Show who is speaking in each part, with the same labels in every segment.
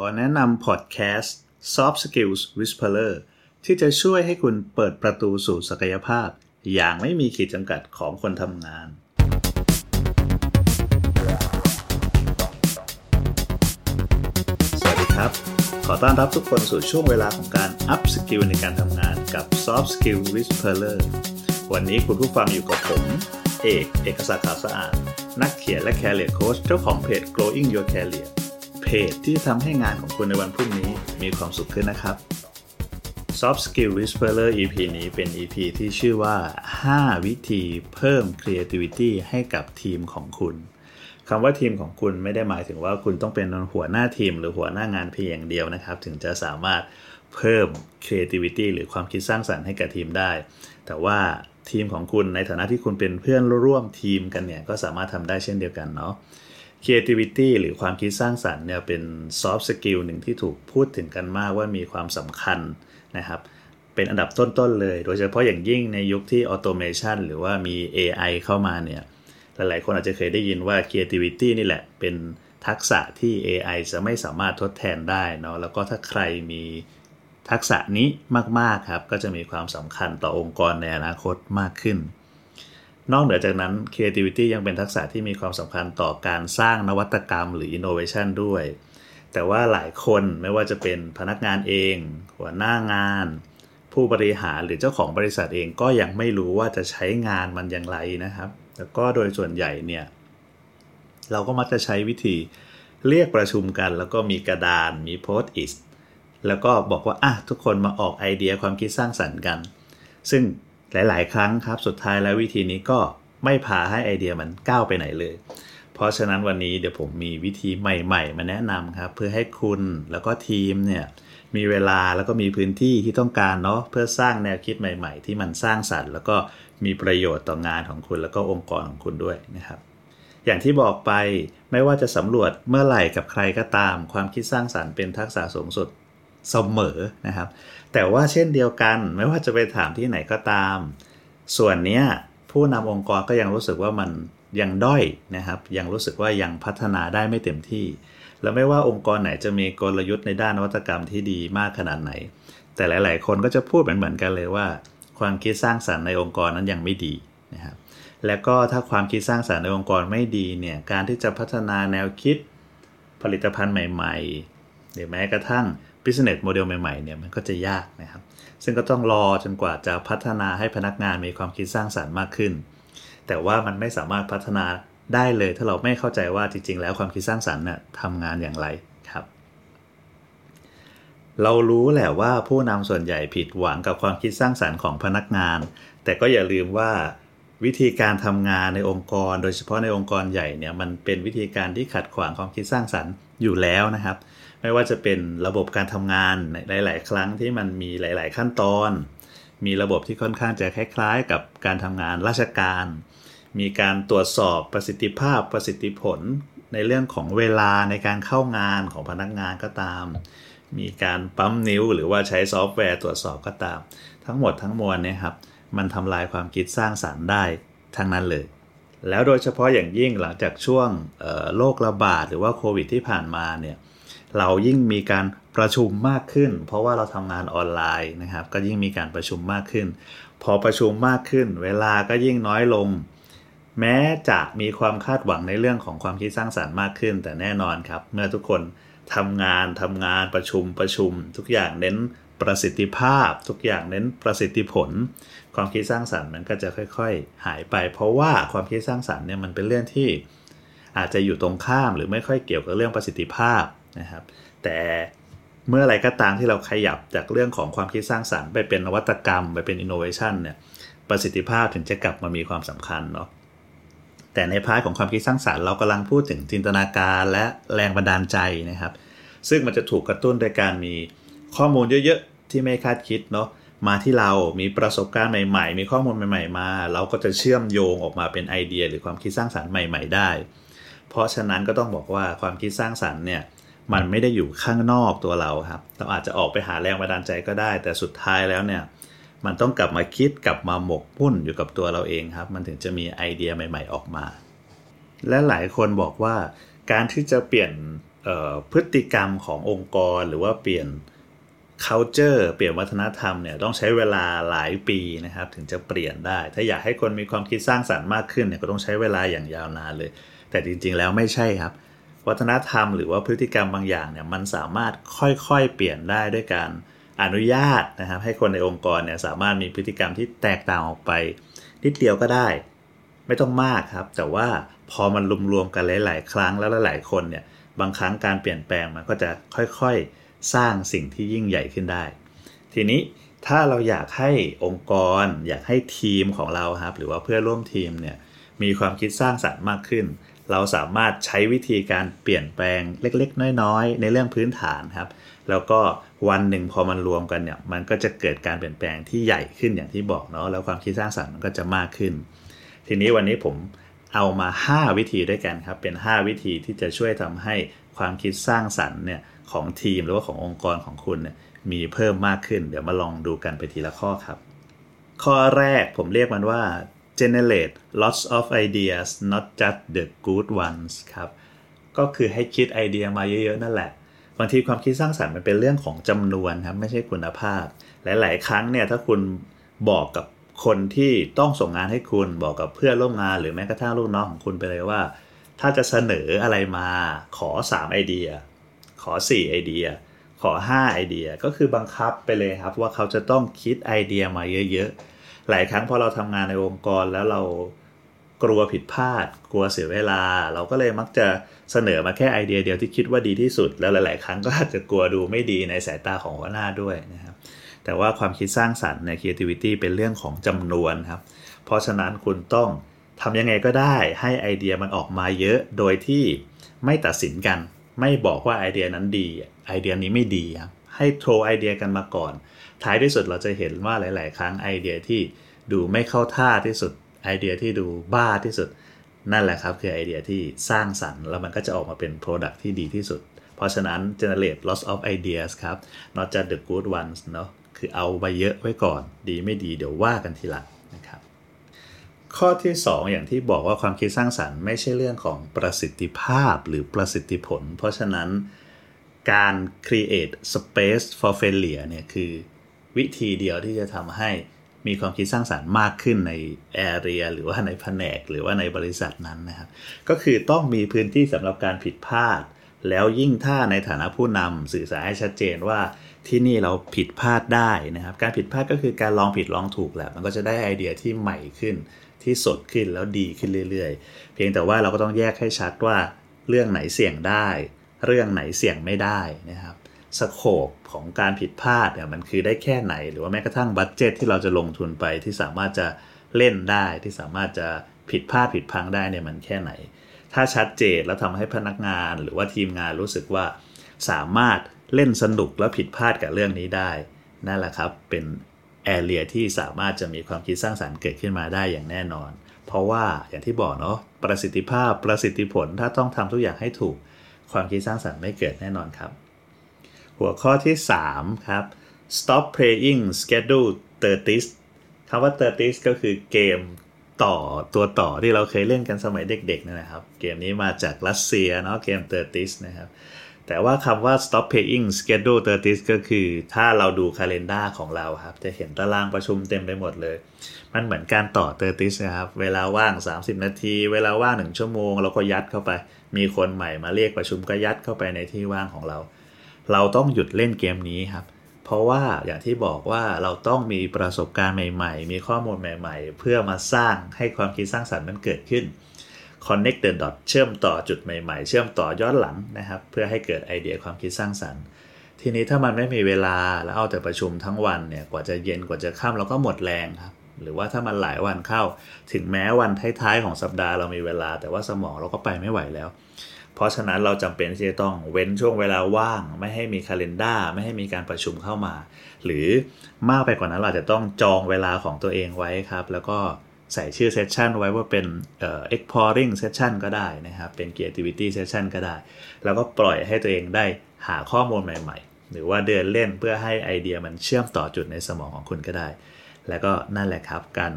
Speaker 1: อแนะนำพอดแคสต์ Soft Skills Whisperer ที่จะช่วยให้คุณเปิดประตูสู่ศักยภาพ อย่างไม่มีขีดจำกัดของคนทำงาน สวัสดีครับ ขอต้อนรับทุกคนสู่ช่วงเวลาของการ Up Skill ในการทำงานกับ Soft Skill Whisperer วันนี้คุณผู้ฟังอยู่กับผม เอก เอกศักดิ์ขาวสะอาด นักเขียนและ Career Coach เจ้าของเพจ Growing Your Career เพจที่จะทำให้งานของคุณในวันพรุ่งนี้มีความสุขขึ้นนะครับ Soft Skill Whisperer EP นี้เป็น EP ที่ชื่อว่า 5 วิธีเพิ่ม creativity ให้กับทีมของคุณคำว่าทีมของคุณไม่ได้หมายถึงว่าคุณต้องเป็นหัวหน้าทีม หรือหัวหน้างานเพียงอย่างเดียวนะครับ ถึงจะสามารถเพิ่ม creativity หรือความคิดสร้างสรรค์ให้กับทีมได้ แต่ว่าทีมของคุณในฐานะที่คุณเป็นเพื่อนร่วมทีมกันเนี่ยก็สามารถทำได้เช่นเดียวกันเนาะ creativity หรือความคิดสร้างสรรค์เนี่ยเป็น soft skill หนึ่งที่ถูกพูดถึงกันมากว่ามีความสำคัญนะครับ เป็นอันดับต้นๆเลย โดยเฉพาะอย่างยิ่งในยุคที่ automation หรือว่ามี AI เข้ามาเนี่ย หลายๆคนอาจจะเคยได้ยินว่า creativity นี่แหละ เป็นทักษะที่ AI จะไม่สามารถทดแทนได้เนาะ แล้วก็ถ้าใครมีทักษะนี้มากๆครับ ก็จะมีความสำคัญต่อองค์กรในอนาคตมากขึ้น นอกเหนือจากนั้น creativity ยังเป็นทักษะที่มีความสำคัญต่อการสร้างนวัตกรรมหรือ innovation ด้วย แต่ว่าหลายคนไม่ว่าจะเป็นพนักงานเอง หัวหน้างาน ผู้บริหารหรือเจ้าของบริษัทเองก็ยังไม่รู้ว่าจะใช้งานมันอย่างไรนะครับ แล้วก็โดยส่วนใหญ่เนี่ยเราก็มักจะใช้วิธีเรียกประชุมกัน แล้วก็มีกระดานมีโพสต์อิสแล้วก็บอกว่าอะทุกคนมาออกไอเดียความคิดสร้างสรรค์กัน ซึ่ง หลาย ๆ ครั้งครับ สุดท้ายแล้ววิธีนี้ก็ไม่พาให้ไอเดียมันก้าวไปไหนเลย เพราะฉะนั้นวันนี้เดี๋ยวผมมีวิธีใหม่ ๆ มาแนะนำครับ เพื่อให้คุณแล้วก็ทีมเนี่ยมีเวลาแล้วก็มีพื้นที่ที่ต้องการเนาะเพื่อสร้างแนวคิดใหม่ ๆ ที่มันสร้างสรรค์ แล้วก็มีประโยชน์ต่องานของคุณแล้วก็องค์กรของคุณด้วยนะครับ อย่างที่บอกไปไม่ว่าจะสำรวจเมื่อไหร่กับใครก็ตาม ความคิดสร้างสรรค์เป็นทักษะสูงสุด เสมอนะครับ แต่ว่าเช่นเดียวกันไม่ว่าจะไปถามที่ไหนก็ตาม ส่วนนี้ผู้นำองค์กรก็ยังรู้สึกว่ามันยังด้อยนะครับ ยังรู้สึกว่ายังพัฒนาได้ไม่เต็มที่ แล้วไม่ว่าองค์กรไหนจะมีกลยุทธ์ในด้านนวัตกรรมที่ดีมากขนาดไหน แต่หลาย ๆ คนก็จะพูดเหมือนๆกันเลยว่า ความคิดสร้างสรรค์ในองค์กรนั้นยังไม่ดีนะครับและก็ถ้าความคิดสร้างสรรค์ในองค์กรไม่ดีเนี่ยการที่จะพัฒนาแนวคิดผลิตภัณฑ์ใหม่ ๆ หรือแม้กระทั่ง business model ใหม่ๆเนี่ยมันก็จะยากนะครับ ซึ่งก็ต้องรอจนกว่าจะพัฒนาให้พนักงานมีความคิดสร้างสรรค์มากขึ้น แต่ว่ามันไม่สามารถพัฒนาได้เลยถ้าเราไม่เข้าใจว่าจริง ๆ แล้วความคิดสร้างสรรค์น่ะทำงานอย่างไรครับ เรารู้แหละว่าผู้นำส่วนใหญ่ผิดหวังกับความคิดสร้างสรรค์ของพนักงาน แต่ก็อย่าลืมว่าวิธีการทำงานในองค์กร โดยเฉพาะในองค์กรใหญ่เนี่ยมันเป็นวิธีการที่ขัดขวางความคิดสร้างสรรค์อยู่แล้วนะครับ ไม่ว่าจะเป็นระบบการทำงานหลาย ๆ ครั้งที่มันมีหลาย ๆ ขั้นตอน มีระบบที่ค่อนข้างจะคล้าย ๆ กับการทำงานราชการ มีการตรวจสอบประสิทธิภาพประสิทธิผลในเรื่องของเวลาในการเข้างานของพนักงานก็ตาม มีการปั๊มนิ้ว หรือว่าใช้ซอฟต์แวร์ตรวจสอบก็ตาม ทั้งหมดทั้งมวลเนี่ยครับ มันทำลายความคิดสร้างสารรค์ได้ทั้งนั้นเลย แล้วโดยเฉพาะอย่างยิ่งหลังจากช่วงโรคระบาดหรือว่าโควิดที่ผ่านมาเนี่ย เรายิ่งมีการประชุมมากขึ้น เพราะว่าเราทำงานออนไลน์นะครับ ก็ยิ่งมีการประชุมมากขึ้น พอประชุมมากขึ้น เวลาก็ยิ่งน้อยลง แม้จะมีความคาดหวังในเรื่องของความคิดสร้างสารรค์มากขึ้น แต่แน่นอนครับ เมื่อทุกคนทำงานทำงานประชุมประชุม ทุกอย่างเน้นประสิทธิภาพ ทุกอย่างเน้นประสิทธิผล ความคิดสร้างสรรค์มันก็จะค่อยๆ หายไป เพราะว่าความคิดสร้างสรรค์เนี่ยมันเป็นเรื่องที่อาจจะอยู่ตรงข้ามหรือไม่ค่อยเกี่ยวกับเรื่องประสิทธิภาพ นะครับ แต่เมื่อไรก็ตามที่เราขยับจากเรื่องของความคิดสร้างสรรค์ไปเป็นนวัตกรรม ไปเป็นอินโนเวชันเนี่ยประสิทธิภาพถึงจะกลับมามีความสำคัญเนาะแต่ใน part ของความคิดสร้างสรรค์เรากำลังพูดถึงจินตนาการและแรงบันดาลใจนะครับ ซึ่งมันจะถูกกระตุ้นโดยการมีข้อมูลเยอะๆที่ไม่คาดคิดเนาะมาที่เรามีประสบการณ์ใหม่ๆ มีข้อมูลใหม่ ๆ มา เราก็จะเชื่อมโยงออกมาเป็นไอเดีย หรือความคิดสร้างสรรค์ใหม่ ๆ ได้ เพราะฉะนั้นก็ต้องบอกว่าความคิดสร้างสรรค์เนี่ย มันไม่ได้อยู่ข้างนอกตัวเราครับ เราอาจจะออกไปหาแรงบันดาลใจก็ได้ แต่สุดท้ายแล้วเนี่ย มันต้องกลับมาคิดกลับมาหมกมุ่นอยู่กับตัวเราเองครับ มันถึงจะมีไอเดียใหม่ ๆ ออกมา และหลายคนบอกว่า การที่จะเปลี่ยนพฤติกรรมขององค์กรหรือว่าเปลี่ยน culture เปลี่ยนวัฒนธรรมเนี่ยต้องใช้เวลาหลายปีนะครับ ถึงจะเปลี่ยนได้ ถ้าอยากให้คนมีความคิดสร้างสรรค์มากขึ้นเนี่ยก็ต้องใช้เวลาอย่างยาวนานเลย แต่จริงๆแล้วไม่ใช่ครับ วัฒนธรรมหรือว่าพฤติกรรมบางอย่างเนี่ยมันสามารถค่อยๆเปลี่ยนได้ด้วยการอนุญาตนะครับ ให้คนในองค์กรเนี่ยสามารถมีพฤติกรรมที่แตกต่างออกไป นิดเดียวก็ได้ ไม่ต้องมากครับ แต่ว่าพอมันรวมๆกันหลาย ๆ ครั้งแล้วหลายๆคนเนี่ยบางครั้งการเปลี่ยนแปลงมันก็จะค่อยๆสร้างสิ่งที่ยิ่งใหญ่ขึ้นได้ ทีนี้ถ้าเราอยากให้องค์กร อยากให้ทีมของเราครับ หรือว่าเพื่อร่วมทีมเนี่ยมีความคิดสร้างสรรค์มากขึ้น เราสามารถใช้วิธีการเปลี่ยนแปลงเล็กๆ น้อยๆ ในเรื่องพื้นฐานครับ แล้วก็วันหนึ่งพอมันรวมกันเนี่ยมันก็จะเกิดการเปลี่ยนแปลงที่ใหญ่ขึ้นอย่างที่บอกเนาะแล้วความคิดสร้างสรรค์มันก็จะมากขึ้น ทีนี้วันนี้ผมเอามา 5 วิธีด้วยกันครับ เป็น 5 วิธีที่จะช่วยทำให้ความคิดสร้างสรรค์เนี่ยของทีมหรือว่าขององค์กรของคุณเนี่ยมีเพิ่มมากขึ้น เดี๋ยวมาลองดูกันไปทีละข้อครับ ข้อแรกผมเรียกมันว่า generate lots of ideas not just the good ones ครับ ก็คือให้คิดไอเดียมาเยอะๆ นั่นแหละ บางทีความคิดสร้างสรรค์มันเป็นเรื่องของจำนวนครับ ไม่ใช่คุณภาพ หลายๆ ครั้งเนี่ยถ้าคุณบอกกับคนที่ต้องส่งงานให้คุณบอกกับเพื่อนร่วมงาน หรือแม้กระทั่งลูกน้องของคุณไปเลยว่า ถ้าจะเสนออะไรมาขอ 3 ไอเดีย ขอ 4 ไอเดีย ขอ 5 ไอเดีย ก็คือบังคับไปเลยครับว่าเขาจะต้องคิดไอเดียมาเยอะๆ หลายครั้งพอเราทำงานในองค์กรแล้วเรากลัวผิดพลาด กลัวเสียเวลา เราก็เลยมักจะเสนอมาแค่ไอเดียเดียวที่คิดว่าดีที่สุด แล้วหลาย ๆ ครั้งก็อาจจะกลัวดูไม่ดีในสายตาของหัวหน้าด้วยนะครับแต่ว่าความคิดสร้างสรรค์ใน creativity เป็นเรื่องของจำนวนครับ เพราะฉะนั้นคุณต้องทำยังไงก็ได้ให้ไอเดียมันออกมาเยอะโดยที่ไม่ตัดสินกัน ไม่บอกว่าไอเดียนั้นดี ไอเดียนี้ไม่ดีครับให้โทรไอเดียกันมาก่อน ท้ายที่สุดเราจะเห็นว่าหลาย ๆ ครั้งไอเดียที่ดูไม่เข้าท่าที่สุดไอเดียที่ดูบ้าที่สุด นั่นแหละครับ คือไอเดียที่สร้างสรรค์ แล้วมันก็จะออกมาเป็น Product ที่ดีที่สุด เพราะฉะนั้น generate lots of ideas ครับ not just the good ones เนาะคือเอาไปเยอะไว้ก่อน ดีไม่ดีเดี๋ยวว่ากันทีหลังนะครับ ข้อที่ 2 อย่างที่บอกว่าความคิดสร้างสรรค์ไม่ใช่เรื่องของประสิทธิภาพหรือประสิทธิผล เพราะฉะนั้นการ create space for failure เนี่ยคือ วิธีเดียวที่จะทำให้มีความคิดสร้างสารรค์มากขึ้นใน area หรือว่าในแผนกหรือว่าในบริษัทนั้นนะครับ ก็คือต้องมีพื้นที่สำหรับการผิดพลาด แล้วยิ่งถ้าในฐานะผู้นำสื่อสารให้ชัดเจนว่าที่นี่เราผิดพลาดได้นะครับ การผิดพลาดก็คือการลองผิดลองถูกแหละมันก็จะได้ไอเดียที่ใหม่ขึ้นที่สดขึ้นแล้วดีขึ้นเรื่อยๆ เพียงแต่ว่าเราก็ต้องแยกให้ชัดว่าเรื่องไหนเสี่ยงได้ เรื่องไหนเสี่ยงไม่ได้นะครับ สโคปของการผิดพลาดเนี่ยมันคือได้แค่ไหน หรือว่าแม้กระทั่งบัตเจตที่เราจะลงทุนไปที่สามารถจะเล่นได้ที่สามารถจะผิดพลาดผิดพังได้เนี่ยมันแค่ไหน ถ้าชัดเจนแล้วทำให้พนักงานหรือว่าทีมงานรู้สึกว่าสามารถเล่นสนุกแล้วผิดพลาดกับเรื่องนี้ได้นั่นแหละครับเป็นแอเรียที่สามารถจะมีความคิดสร้างสารรค์เกิดขึ้นมาได้อย่างแน่นอน เพราะว่าอย่างที่บอกเนาะประสิทธิภาพประสิทธิผลถ้าต้องทำทุกอย่างให้ถูก ความคิดสร้างสารรค์ไม่เกิดแน่นอนครับ หัวข้อที่ 3 ครับ stop playing schedule 30คำว่า 30 ก็คือเกมต่อตัวต่อที่เราเคยเล่นกันสมัยเด็กๆนะครับ เกมนี้มาจากรัสเซียเนาะเกม 30 นะครับ แต่ว่าคำว่า stop playing schedule 30 ก็คือถ้าเราดูคาล endar ของเราครับ จะเห็นตารางประชุมเต็มไปหมดเลย มันเหมือนการต่อ 30 นะครับ เวลาว่าง 30 นาที เวลาว่าง 1 ชั่วโมง เราก็ยัดเข้าไป มีคนใหม่มาเรียกประชุมก็ยัดเข้าไปในที่ว่างของเรา เราต้องหยุดเล่นเกมนี้ครับ เพราะว่าอย่างที่บอกว่าเราต้องมีประสบการณ์ใหม่ ๆ มีข้อมูลใหม่ ๆ เพื่อมาสร้างให้ความคิดสร้างสรรค์มันเกิดขึ้น connect the dot เชื่อมต่อจุดใหม่ๆ เชื่อมต่อย้อนหลังนะครับ เพื่อให้เกิดไอเดียความคิดสร้างสรรค์ ทีนี้ถ้ามันไม่มีเวลาแล้วเอาแต่ประชุมทั้งวันเนี่ยกว่าจะเย็นกว่าจะค่ำเราก็หมดแรงครับหรือว่าถ้ามันหลายวันเข้า ถึงแม้วันท้ายๆของสัปดาห์เรามีเวลา แต่ว่าสมองเราก็ไปไม่ไหวแล้ว เพราะฉะนั้นเราจำเป็นที่จะต้องเว้นช่วงเวลาว่าง ไม่ให้มีคาล endar ไม่ให้มีการประชุมเข้ามา หรือมากไปกว่านั้นเราจะต้องจองเวลาของตัวเองไว้ครับ แล้วก็ใส่ชื่อเซสชันไว้ว่าเป็นเอ่อ exploring session ก็ได้นะครับ เป็น creativity session ก็ได้ แล้วก็ปล่อยให้ตัวเองได้หาข้อมูลใหม่ๆ หรือว่าเดินเล่นเพื่อให้ไอเดียมันเชื่อมต่อจุดในสมองของคุณก็ได้ แล้วก็นั่นแหละครับการ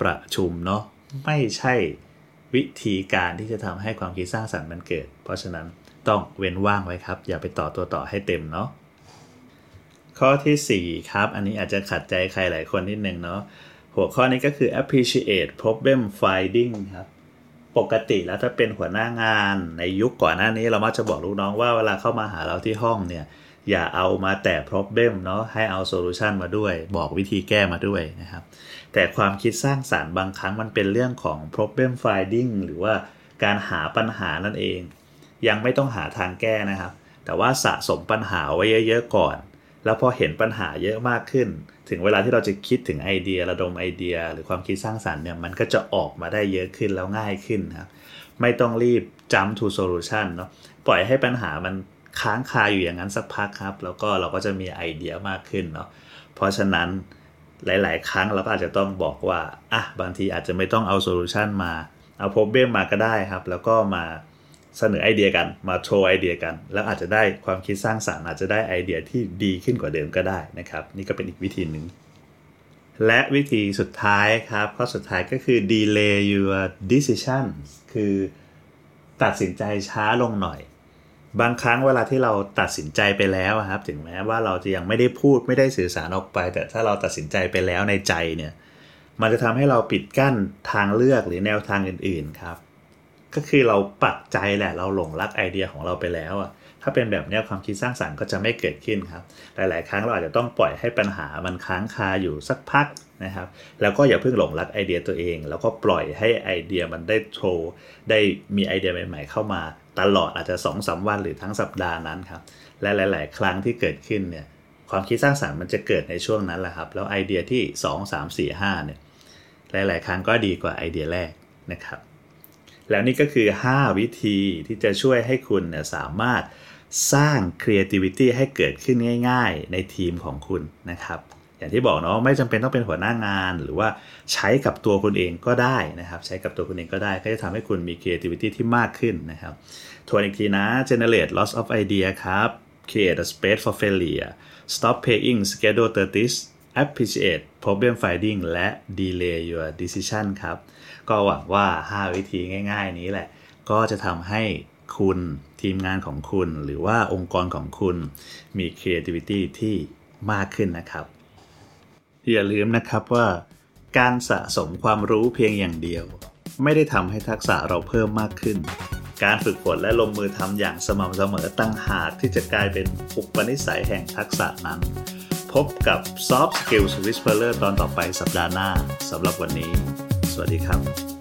Speaker 1: ประชุมเนาะไม่ใช่ วิธีการที่จะทำให้ความคิดสร้างสรรค์มันเกิด เพราะฉะนั้นต้องเว้นว่างไว้ครับ อย่าไปต่อตัวต่อให้เต็มเนาะข้อที่ 4 ครับ อันนี้อาจจะขัดใจใครหลายคนนิดนึงเนาะหัวข้อนี้ก็คือ appreciate problem finding ครับ ปกติแล้วถ้าเป็นหัวหน้างานในยุคก่อนหน้านี้เรามักจะบอกลูกน้องว่าเวลาเข้ามาหาเราที่ห้องเนี่ย อย่าเอามาแต่ problem เนาะให้เอา solution มาด้วย บอกวิธีแก้มาด้วยนะครับ แต่ความคิดสร้างสารรค์บางครั้งมันเป็นเรื่องของ problem finding หรือว่าการหาปัญหานั่นเอง ยังไม่ต้องหาทางแก้นะครับ แต่ว่าสะสมปัญหาไว้เยอะๆก่อน แล้วพอเห็นปัญหาเยอะมากขึ้น ถึงเวลาที่เราจะคิดถึงไอเดียระดมไอเดีย หรือความคิดสร้างสารรค์เนี่ยมันก็จะออกมาได้เยอะขึ้นแล้วง่ายขึ้นครับไม่ต้องรีบ jump to solution เนาะปล่อยให้ปัญหามัน ค้างคาอยู่อย่างนั้นสักพักครับ แล้วก็เราก็จะมีไอเดียมากขึ้นเนาะเพราะฉะนั้นหลาย ๆ ครั้งเราก็อาจจะต้องบอกว่าอะบางทีอาจจะไม่ต้องเอา solution มาเอา problem มาก็ได้ครับ แล้วก็มาเสนอไอเดียกันมาโชว์ไอเดียกัน แล้วอาจจะได้ความคิดสร้างสรรค์อาจจะได้ไอเดียที่ดีขึ้นกว่าเดิมก็ได้นะครับ นี่ก็เป็นอีกวิธีหนึ่งและวิธีสุดท้ายครับ ข้อสุดท้ายก็คือ delay your decision คือตัดสินใจช้าลงหน่อย บางครั้งเวลาที่เราตัดสินใจไปแล้วครับ ถึงแม้ว่าเราจะยังไม่ได้พูดไม่ได้สื่อสารออกไป แต่ถ้าเราตัดสินใจไปแล้วในใจเนี่ย มันจะทำให้เราปิดกั้นทางเลือกหรือแนวทางอื่น ๆครับ ก็คือเราปักใจแหละเราหลงรักไอเดียของเราไปแล้วอะถ้าเป็นแบบนี้ความคิดสร้างสารรค์ก็จะไม่เกิดขึ้นครับ หลาย ๆ ครั้งเราอาจจะต้องปล่อยให้ปัญหามันค้างคาอยู่สักพักนะครับ แล้วก็อย่าเพิ่งหลงรักไอเดียตัวเอง แล้วก็ปล่อยให้ไอเดียมันได้โชว์ได้มีไอเดียใหม่ ๆ เข้ามา ตลอดอาจจะ2อสวันหรือทั้งสัปดาห์นั้นครับและหลาย ๆ ครั้งที่เกิดขึ้นเนี่ยความคิดสร้างสารรค์มันจะเกิดในช่วงนั้นแหละครับ แล้วไอเดียที่ 2 3 4 5เนี่ยหลาย ๆ ครั้งก็ดีกว่าไอเดียแรกนะครับ แล้วนี่ก็คือ 5 วิธีที่จะช่วยให้คุณเนี่ยสามารถสร้าง creativity ให้เกิดขึ้นง่าย ๆ ในทีมของคุณนะครับ อย่างที่บอกเนาะไม่จำเป็นต้องเป็นหัวหน้างาน หรือว่าใช้กับตัวคุณเองก็ได้นะครับ ใช้กับตัวคุณเองก็ได้ก็จะทำให้คุณมี creativity ที่มากขึ้นนะครับทวนอีกทีนะ generate loss of idea ครับ create a space for failure stop paying schedule 30 appreciate problem finding และ delay your decision ครับ ก็หวังว่า 5 วิธีง่าย ๆ นี้แหละ ก็จะทำให้คุณทีมงานของคุณ หรือว่าองค์กรของคุณมี creativity ที่มากขึ้นนะครับ อย่าลืมนะครับว่า การสะสมความรู้เพียงอย่างเดียว ไม่ได้ทำให้ทักษะเราเพิ่มมากขึ้น การฝึกฝนและลงมือทำอย่างสม่ำเสมอตั้งหากที่จะกลายเป็นอุปนิสัยแห่งทักษะนั้น พบกับ Soft Skills Whisperer ตอนต่อไปสัปดาห์หน้าสำหรับวันนี้ สวัสดีครับ